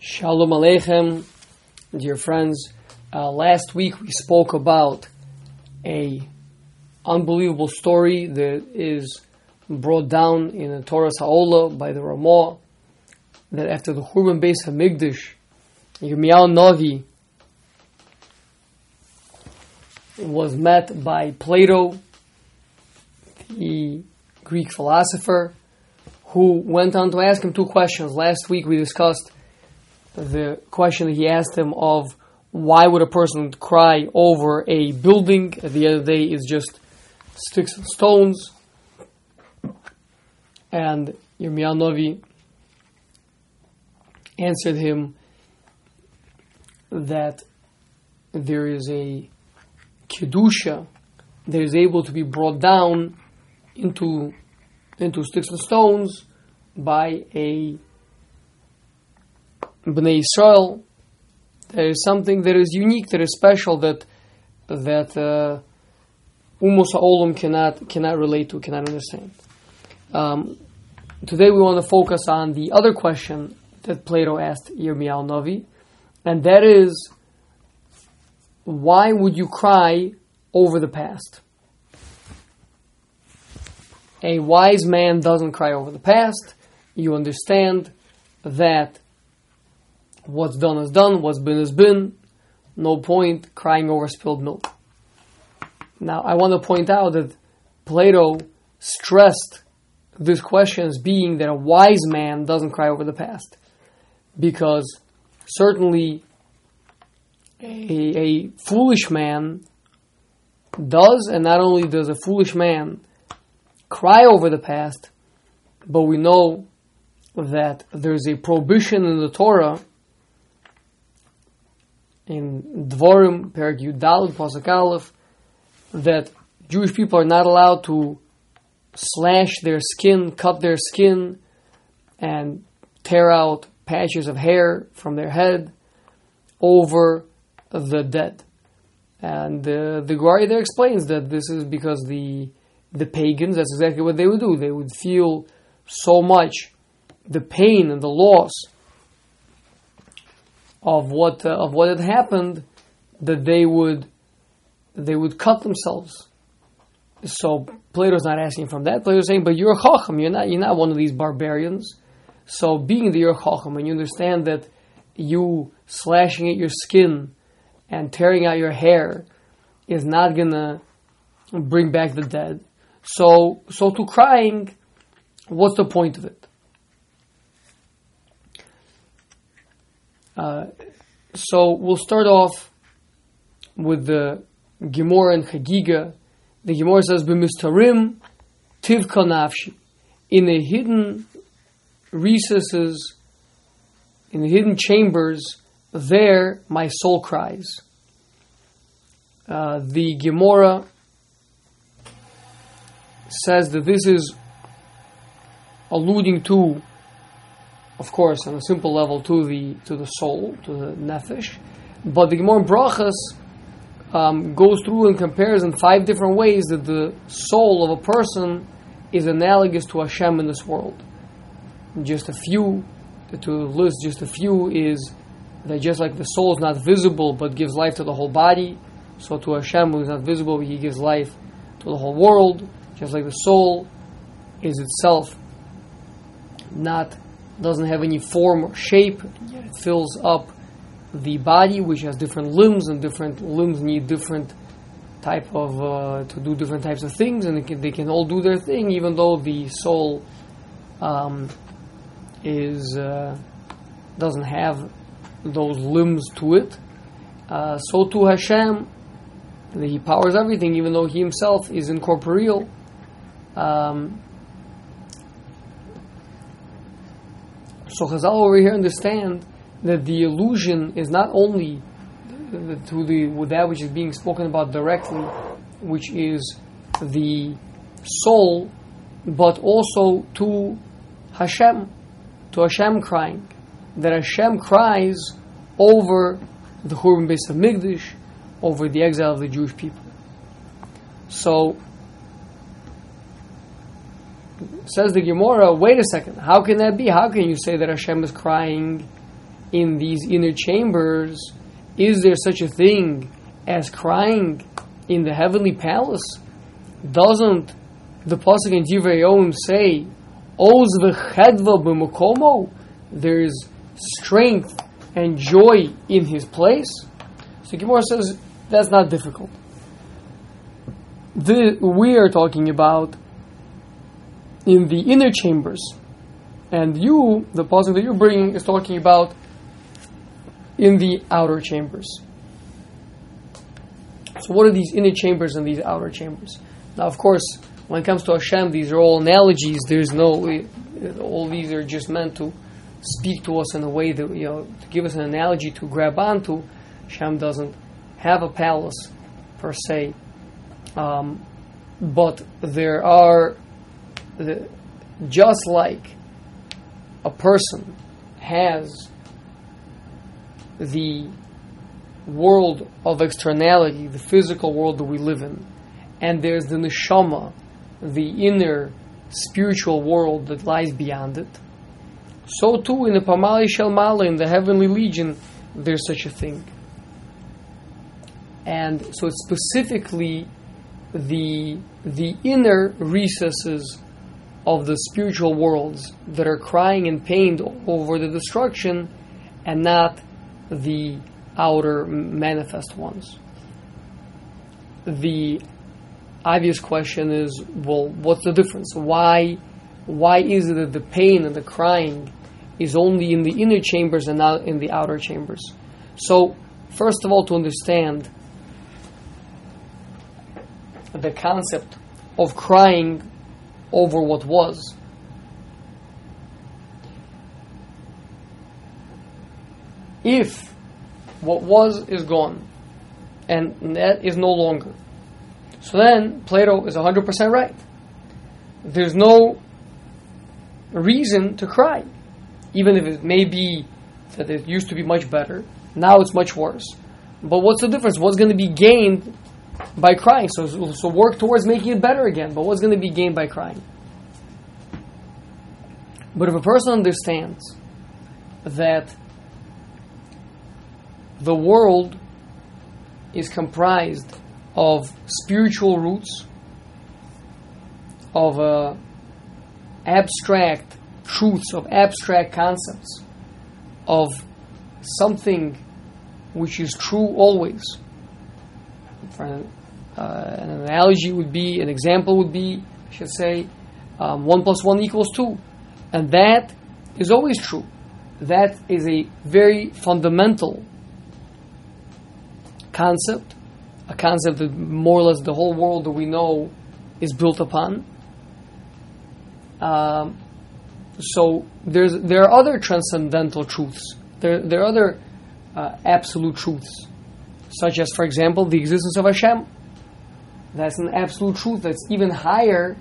Shalom Aleichem, dear friends. Uh, last week we spoke about a unbelievable story that is brought down in the Toras Ha'olah by the Ramah that after the Churban Beis Hamikdash, Yirmiyahu Navi was met by Plato, the Greek philosopher, who went on to ask him two questions. Last week we discussed the question he asked him of why would a person cry over a building? at The other day is just sticks and stones. And Yirmiyahu Navi answered him that there is a kedusha that is able to be brought down into into sticks and stones by a Bnei Israel, there is something that is unique, that is special, that that uh, Umos Olam cannot cannot relate to, cannot understand. Um, today we want to focus on the other question that Plato asked Yirmiyahu Navi, and that is, why would you cry over the past? A wise man doesn't cry over the past. You understand that what's done is done, what's been is been. No point crying over spilled milk. Now, I want to point out that Plato stressed this question as being that a wise man doesn't cry over the past. Because certainly a, a foolish man does, and not only does a foolish man cry over the past, but we know that there's a prohibition in the Torah in Dvorim, Perak Yudal, Pasuk Aleph, that Jewish people are not allowed to slash their skin, cut their skin, and tear out patches of hair from their head over the dead. And uh, the Gemara there explains that this is because the the pagans, that's exactly what they would do. They would feel so much the pain and the loss of what uh, of what had happened that they would they would cut themselves. So Plato's not asking from that. Plato's saying, but you're a chacham. You're not you're not one of these barbarians. So being that you're a chacham and you understand that you slashing at your skin and tearing out your hair is not gonna bring back the dead. So so to crying, what's the point of it? Uh, so we'll start off with the Gemara and Chagiga. The Gemara says, "B'mistarim tivka nafshi." In the hidden recesses, in the hidden chambers, there my soul cries. Uh, the Gemara says that this is alluding to of course, on a simple level to the to the soul, to the nefesh. But the Gemara in Brachas um, goes through and compares in five different ways that the soul of a person is analogous to Hashem in this world. Just a few, to list just a few, is that just like the soul is not visible but gives life to the whole body, so to Hashem who is not visible, he gives life to the whole world. Just like the soul is itself not doesn't have any form or shape, yet it fills up the body, which has different limbs, and different limbs need different type of uh, to do different types of things, and they can, they can all do their thing, even though the soul um, is uh, doesn't have those limbs to it. Uh, so to Hashem, he powers everything, even though he himself is incorporeal. Um, So Chazal over here understand that the illusion is not only to the that which is being spoken about directly, which is the soul, but also to Hashem, to Hashem crying, that Hashem cries over the Churban Beis Hamikdash, over the exile of the Jewish people. So Says the Gemara, wait a second, how can that be? How can you say that Hashem is crying in these inner chambers, is there such a thing as crying in the heavenly palace? Doesn't the pasuk in Divrei say, "Oz v'chedva b'mukomo"? There's strength and joy in his place. So Gemara says that's not difficult. The, we are talking about in the inner chambers, and you, the pasuk that you're bringing, is talking about in the outer chambers. So, what are these inner chambers and these outer chambers? Now, of course, when it comes to Hashem, these are all analogies. There's no, all these are just meant to speak to us in a way that, you know, to give us an analogy to grab onto. Hashem doesn't have a palace per se, um, but there are, the, just like a person has the world of externality, the physical world that we live in, and there's the neshama, the inner spiritual world that lies beyond it. So too in the Pamalya Shel Ma'lah, in the heavenly legion, there's such a thing. And so it's specifically the the inner recesses of the spiritual worlds that are crying and pained over the destruction and not the outer manifest ones. The obvious question is, well, what's the difference? Why, why is it that the pain and the crying is only in the inner chambers and not in the outer chambers? So, first of all, to understand the concept of crying over what was. If what was is gone and that is no longer, so then Plato is 100% right. There's no reason to cry, even if it may be that it used to be much better, now it's much worse. But what's the difference? What's going to be gained by crying? So, so work towards making it better again, but what's going to be gained by crying? But if a person understands that the world is comprised of spiritual roots, of uh, abstract truths, of abstract concepts, of something which is true always. An, uh, an analogy would be, an example would be, I should say, um, 1 plus 1 equals 2. And that is always true. That is a very fundamental concept a concept that more or less the whole world that we know is built upon. Um, so there's there are other transcendental truths. There there are other uh, absolute truths, such as, for example, the existence of Hashem. That's an absolute truth that's even higher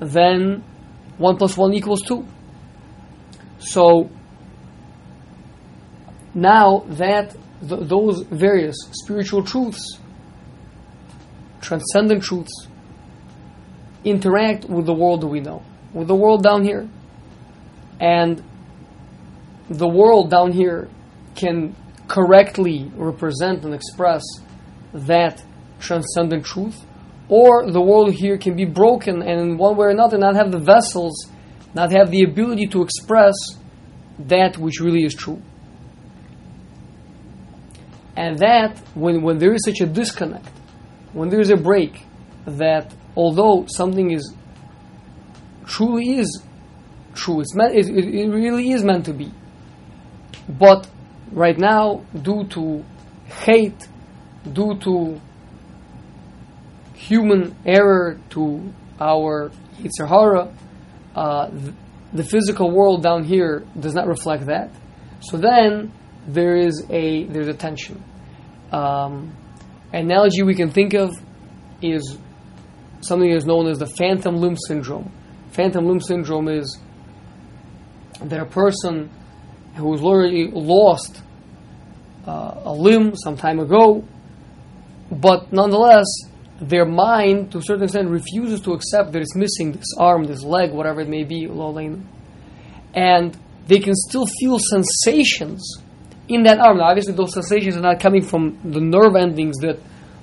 than one plus one equals two. So now that th- those various spiritual truths transcendent truths interact with the world we know, with the world down here. And the world down here can correctly represent and express that transcendent truth, or the world here can be broken and in one way or another not have the vessels, not have the ability to express that which really is true. And that, when, when there is such a disconnect, when there's a break, that although something is truly is true, it's meant, it, it really is meant to be, but right now, due to hate, due to human error, to our Yetzer Hara, uh, the, the physical world down here does not reflect that. So then there is a there's a tension. Um, analogy we can think of is something that is known as the phantom limb syndrome. Phantom limb syndrome is that a person who has already lost uh, a limb some time ago, but nonetheless, their mind, to a certain extent, refuses to accept that it's missing this arm, this leg, whatever it may be, and they can still feel sensations in that arm. Now, obviously, those sensations are not coming from the nerve endings that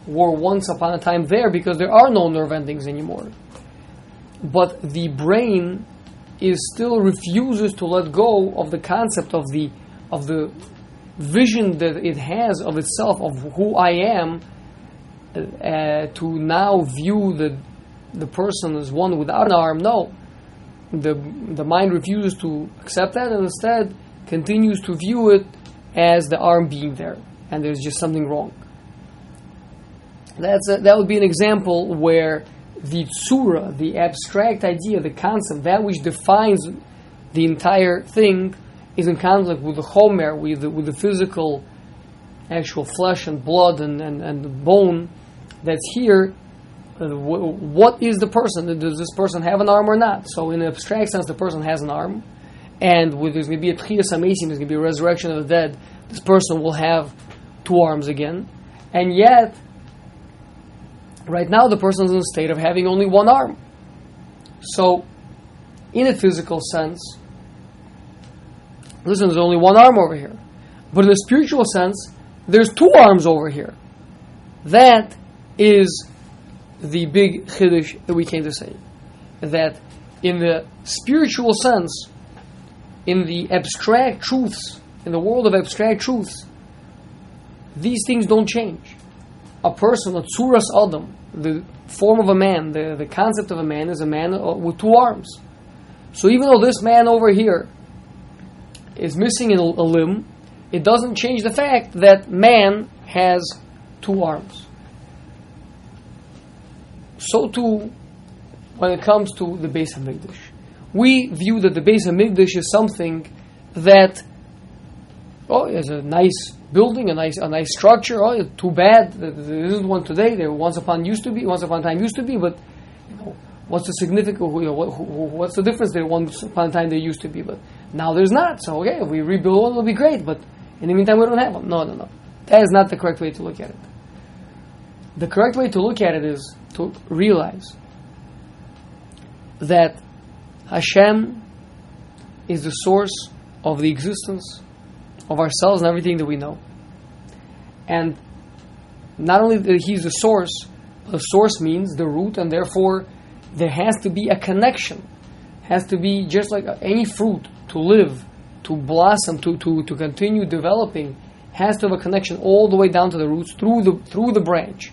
were once upon a time there because there are no nerve endings anymore. But the brain is still refuses to let go of the concept of the of the vision that it has of itself of who I am uh, to now view the the person as one without an arm. No, the the mind refuses to accept that and instead continues to view it as the arm being there, and there's just something wrong. That's a, that would be an example where the tsura, the abstract idea, the concept, that which defines the entire thing, is in conflict with the chomer, with the, with the physical, actual flesh and blood and, and, and bone that's here. Uh, what is the person? Does this person have an arm or not? So, in an abstract sense, the person has an arm, and with, there's going to be a tchiyas amesim, there's going to be a resurrection of the dead. This person will have two arms again, and yet Right now, the person is in a state of having only one arm. So, in a physical sense, listen, there's only one arm over here. But in a spiritual sense, there's two arms over here. That is the big chiddush that we came to say. That in the spiritual sense, in the abstract truths, in the world of abstract truths, these things don't change a person, a tsuras adam, the form of a man, the, the concept of a man is a man uh, with two arms. So even though this man over here is missing a, a limb, it doesn't change the fact that man has two arms. So too, when it comes to the Beis Hamikdash, we view that the Beis Hamikdash is something that oh, is a nice building, a nice a nice structure. Oh, too bad there isn't one today. There once upon used to be, once upon a time used to be, but you know, what's the significance? You know, what, what's the difference there? Once upon a time there used to be, but now there's not. So okay, if we rebuild it'll be great. But in the meantime, we don't have one. No, no, no. That is not the correct way to look at it. The correct way to look at it is to realize that Hashem is the source of the existence of ourselves and everything that we know. And not only that He's the source, but the source means the root, and therefore there has to be a connection. Has to be just like any fruit to live, to blossom, to, to, to continue developing, has to have a connection all the way down to the roots, through the through the branch,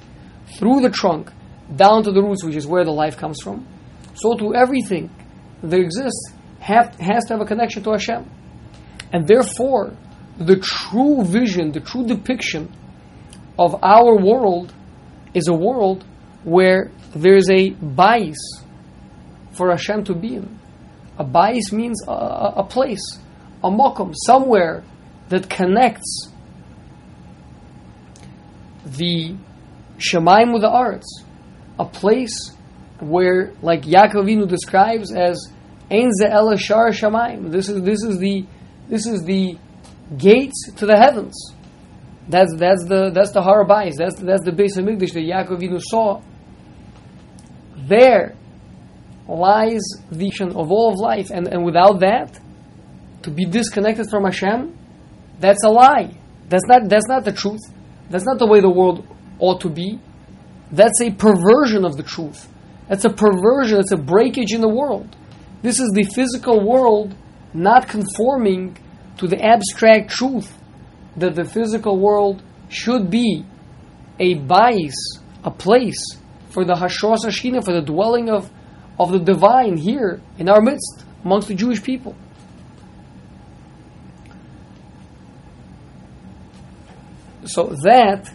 through the trunk, down to the roots, which is where the life comes from. So to everything that exists have, has to have a connection to Hashem. And therefore, the true vision, the true depiction of our world is a world where there is a bayis for Hashem to be in. A bayis means a, a place, a mokum, somewhere that connects the Shemaim with the arts, a place where, like Yaakov describes as Ein Ela Shar Shemaim. This is this is the this is the gates to the heavens. That's that's the that's the Har Habayis. That's that's the Beis Hamikdash that Yaakov Avinu saw. There lies the vision of all of life, and and without that, to be disconnected from Hashem, that's a lie. That's not that's not the truth. That's not the way the world ought to be. That's a perversion of the truth. That's a perversion. It's a breakage in the world. This is the physical world not conforming to the abstract truth that the physical world should be a bais, a place for the hashras haShechinah, for the dwelling of, of the divine here in our midst, amongst the Jewish people. So that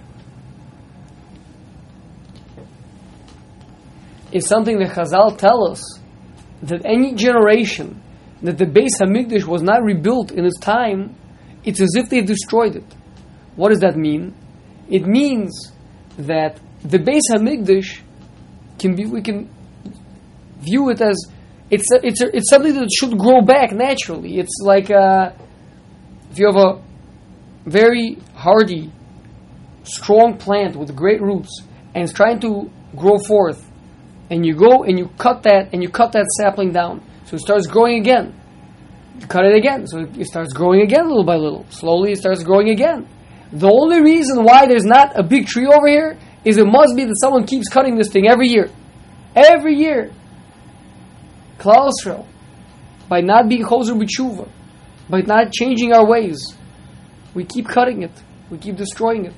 is something that Chazal tell us that any generation that the Beis Hamikdash was not rebuilt in its time, it's as if they destroyed it. What does that mean? It means that the Beis Hamikdash can be we can view it as it's a, it's a, it's something that should grow back naturally. It's like a, uh, if you have a very hardy, strong plant with great roots and it's trying to grow forth, and you go and you cut that and you cut that sapling down so it starts growing again. You cut it again. So it starts growing again little by little. Slowly it starts growing again. The only reason why there's not a big tree over here is it must be that someone keeps cutting this thing every year. Every year. Klal by not being choser b'tshuva, by not changing our ways, we keep cutting it. We keep destroying it.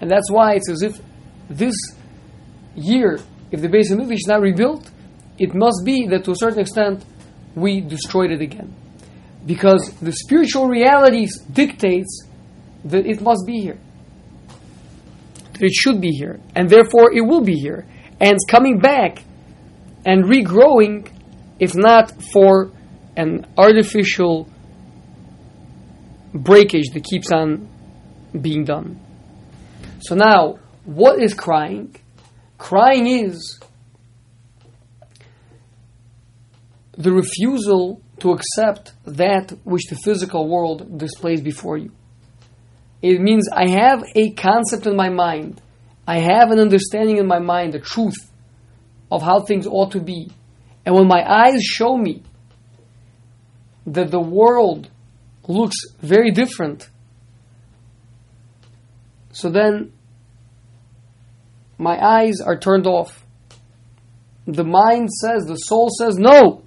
And that's why it's as if this year, if the Beis Hamikdash is not rebuilt, it must be that to a certain extent we destroyed it again. Because the spiritual reality dictates that it must be here. That it should be here. And therefore it will be here. And it's coming back and regrowing, if not for an artificial breakage that keeps on being done. So now, what is crying? Crying is the refusal to accept that which the physical world displays before you. It means I have a concept in my mind, I have an understanding in my mind, the truth of how things ought to be. And when my eyes show me that the world looks very different, so then my eyes are turned off. The mind says, the soul says, no,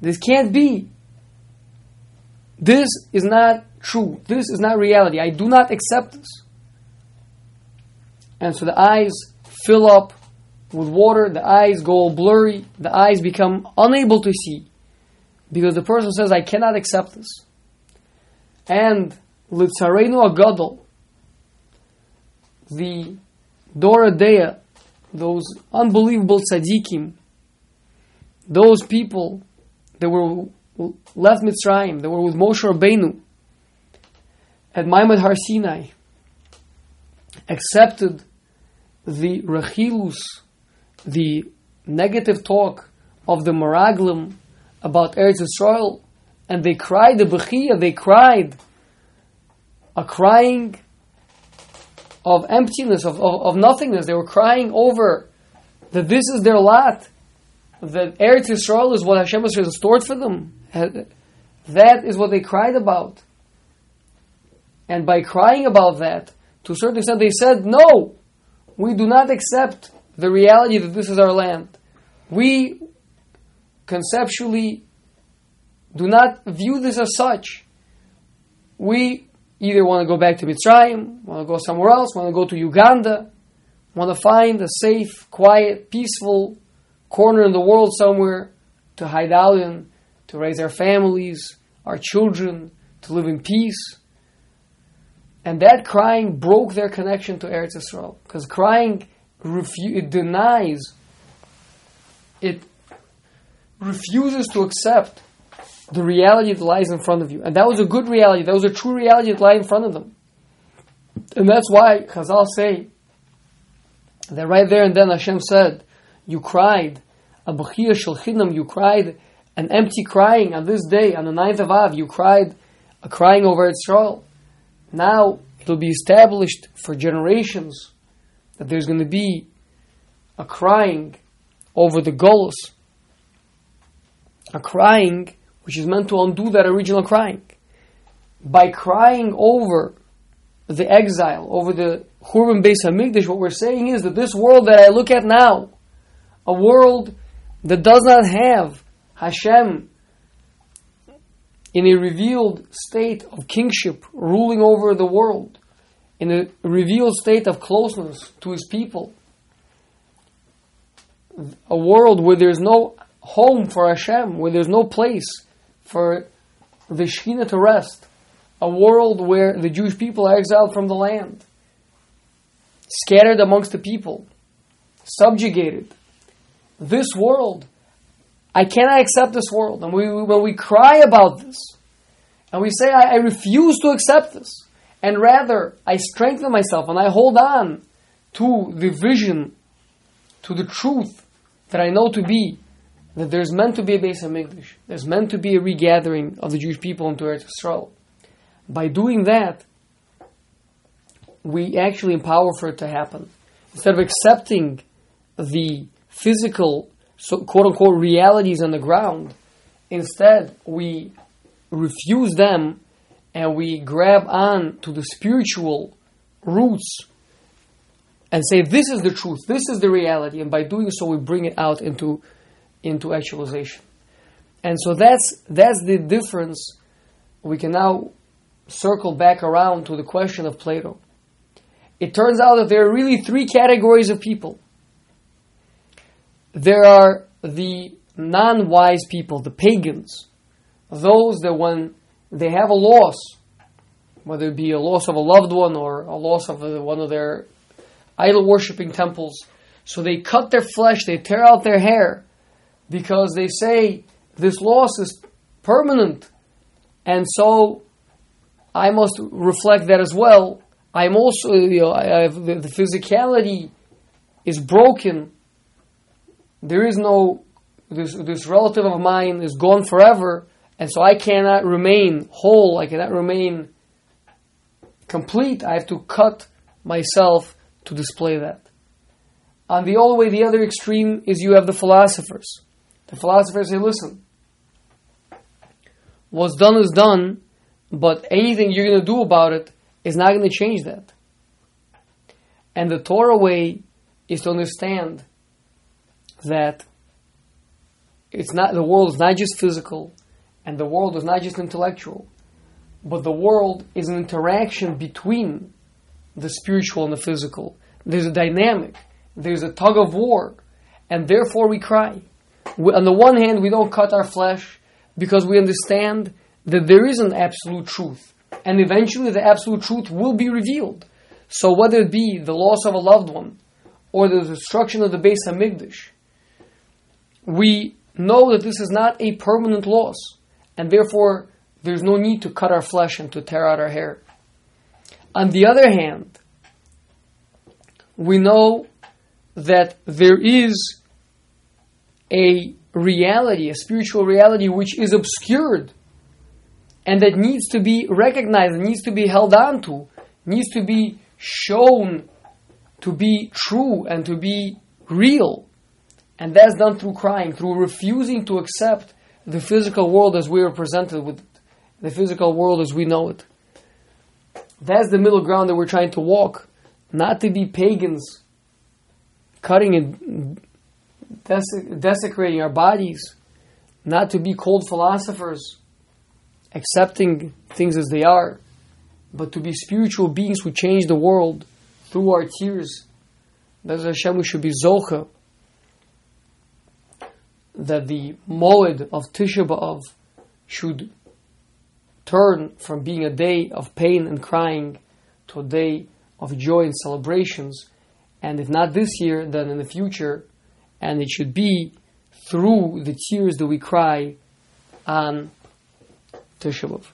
this can't be. This is not true. This is not reality. I do not accept this. And so the eyes fill up with water, the eyes go blurry, the eyes become unable to see because the person says, I cannot accept this. And Litzarenu Agadol, the Dor De'ah, those unbelievable tzaddikim, those people that were left Mitzrayim, that were with Moshe Rabbeinu at Maamad Har Sinai, accepted the rechilus, the negative talk of the Meraglim about Eretz Yisrael, and they cried the Bechia, they cried a crying of emptiness, of, of, of, nothingness. They were crying over that this is their lot, that Eretz Yisrael is what Hashem has restored for them. That is what they cried about. And by crying about that, to a certain extent, they said, No, we do not accept the reality that this is our land. We conceptually do not view this as such. We either want to go back to Mitzrayim, want to go somewhere else, want to go to Uganda, want to find a safe, quiet, peaceful corner in the world somewhere to hide out in, to raise our families, our children, to live in peace. And that crying broke their connection to Eretz Yisrael. Because crying refu- it denies, it refuses to accept the reality that lies in front of you. And that was a good reality. That was a true reality that lay in front of them. And that's why Chazal say that right there and then Hashem said, You cried, Abuchia shel chinam, you cried an empty crying on this day, on the ninth of Av, you cried a crying over Israel. Now it'll be established for generations that there's going to be a crying over the Golos, a crying which is meant to undo that original crying. By crying over the exile, over the Churban Beis Hamikdash, what we're saying is that this world that I look at now, a world that does not have Hashem in a revealed state of kingship, ruling over the world, in a revealed state of closeness to his people, a world where there's no home for Hashem, where there's no place for the Shekhinah to rest, a world where the Jewish people are exiled from the land, scattered amongst the people, subjugated. This world I cannot accept this world. And we, when we cry about this, and we say, I, I refuse to accept this, and rather I strengthen myself and I hold on to the vision, to the truth that I know to be, that there's meant to be a Beis Hamikdash, there's meant to be a regathering of the Jewish people into Eretz Yisrael. By doing that, we actually empower for it to happen. Instead of accepting the physical so quote unquote realities on the ground. Instead, we refuse them and we grab on to the spiritual roots and say this is the truth, this is the reality, and by doing so we bring it out into into actualization. And so that's that's the difference. We can now circle back around to the question of Plato. It turns out that there are really three categories of people. There are the non-wise people, the pagans, those that when they have a loss, whether it be a loss of a loved one or a loss of one of their idol worshipping temples, so they cut their flesh, they tear out their hair, because they say this loss is permanent, and so I must reflect that as well. I'm also, you know, I the, the physicality is broken. There is no, this, this relative of mine is gone forever, and so I cannot remain whole, I cannot remain complete. I have to cut myself to display that. On the all way, the other extreme is you have the philosophers. The philosophers say, listen, what's done is done, but anything you're going to do about it is not going to change that. And the Torah way is to understand that it's not the world is not just physical, and the world is not just intellectual, but the world is an interaction between the spiritual and the physical. There's a dynamic, there's a tug of war, and therefore we cry. We, on the one hand, we don't cut our flesh because we understand that there is an absolute truth, and eventually the absolute truth will be revealed. So whether it be the loss of a loved one or the destruction of the Beis Hamikdash, we know that this is not a permanent loss, and therefore there's no need to cut our flesh and to tear out our hair. On the other hand, we know that there is a reality, a spiritual reality, which is obscured and that needs to be recognized, needs to be held on to, needs to be shown to be true and to be real. And that's done through crying, through refusing to accept the physical world as we are presented with it, the physical world as we know it. That's the middle ground that we're trying to walk, not to be pagans, cutting and desecrating our bodies, not to be cold philosophers, accepting things as they are, but to be spiritual beings who change the world through our tears. That's Hashem, we should be Zocha. That the Moed of Tisha B'Av should turn from being a day of pain and crying to a day of joy and celebrations. And if not this year, then in the future. And it should be through the tears that we cry on Tisha B'Av.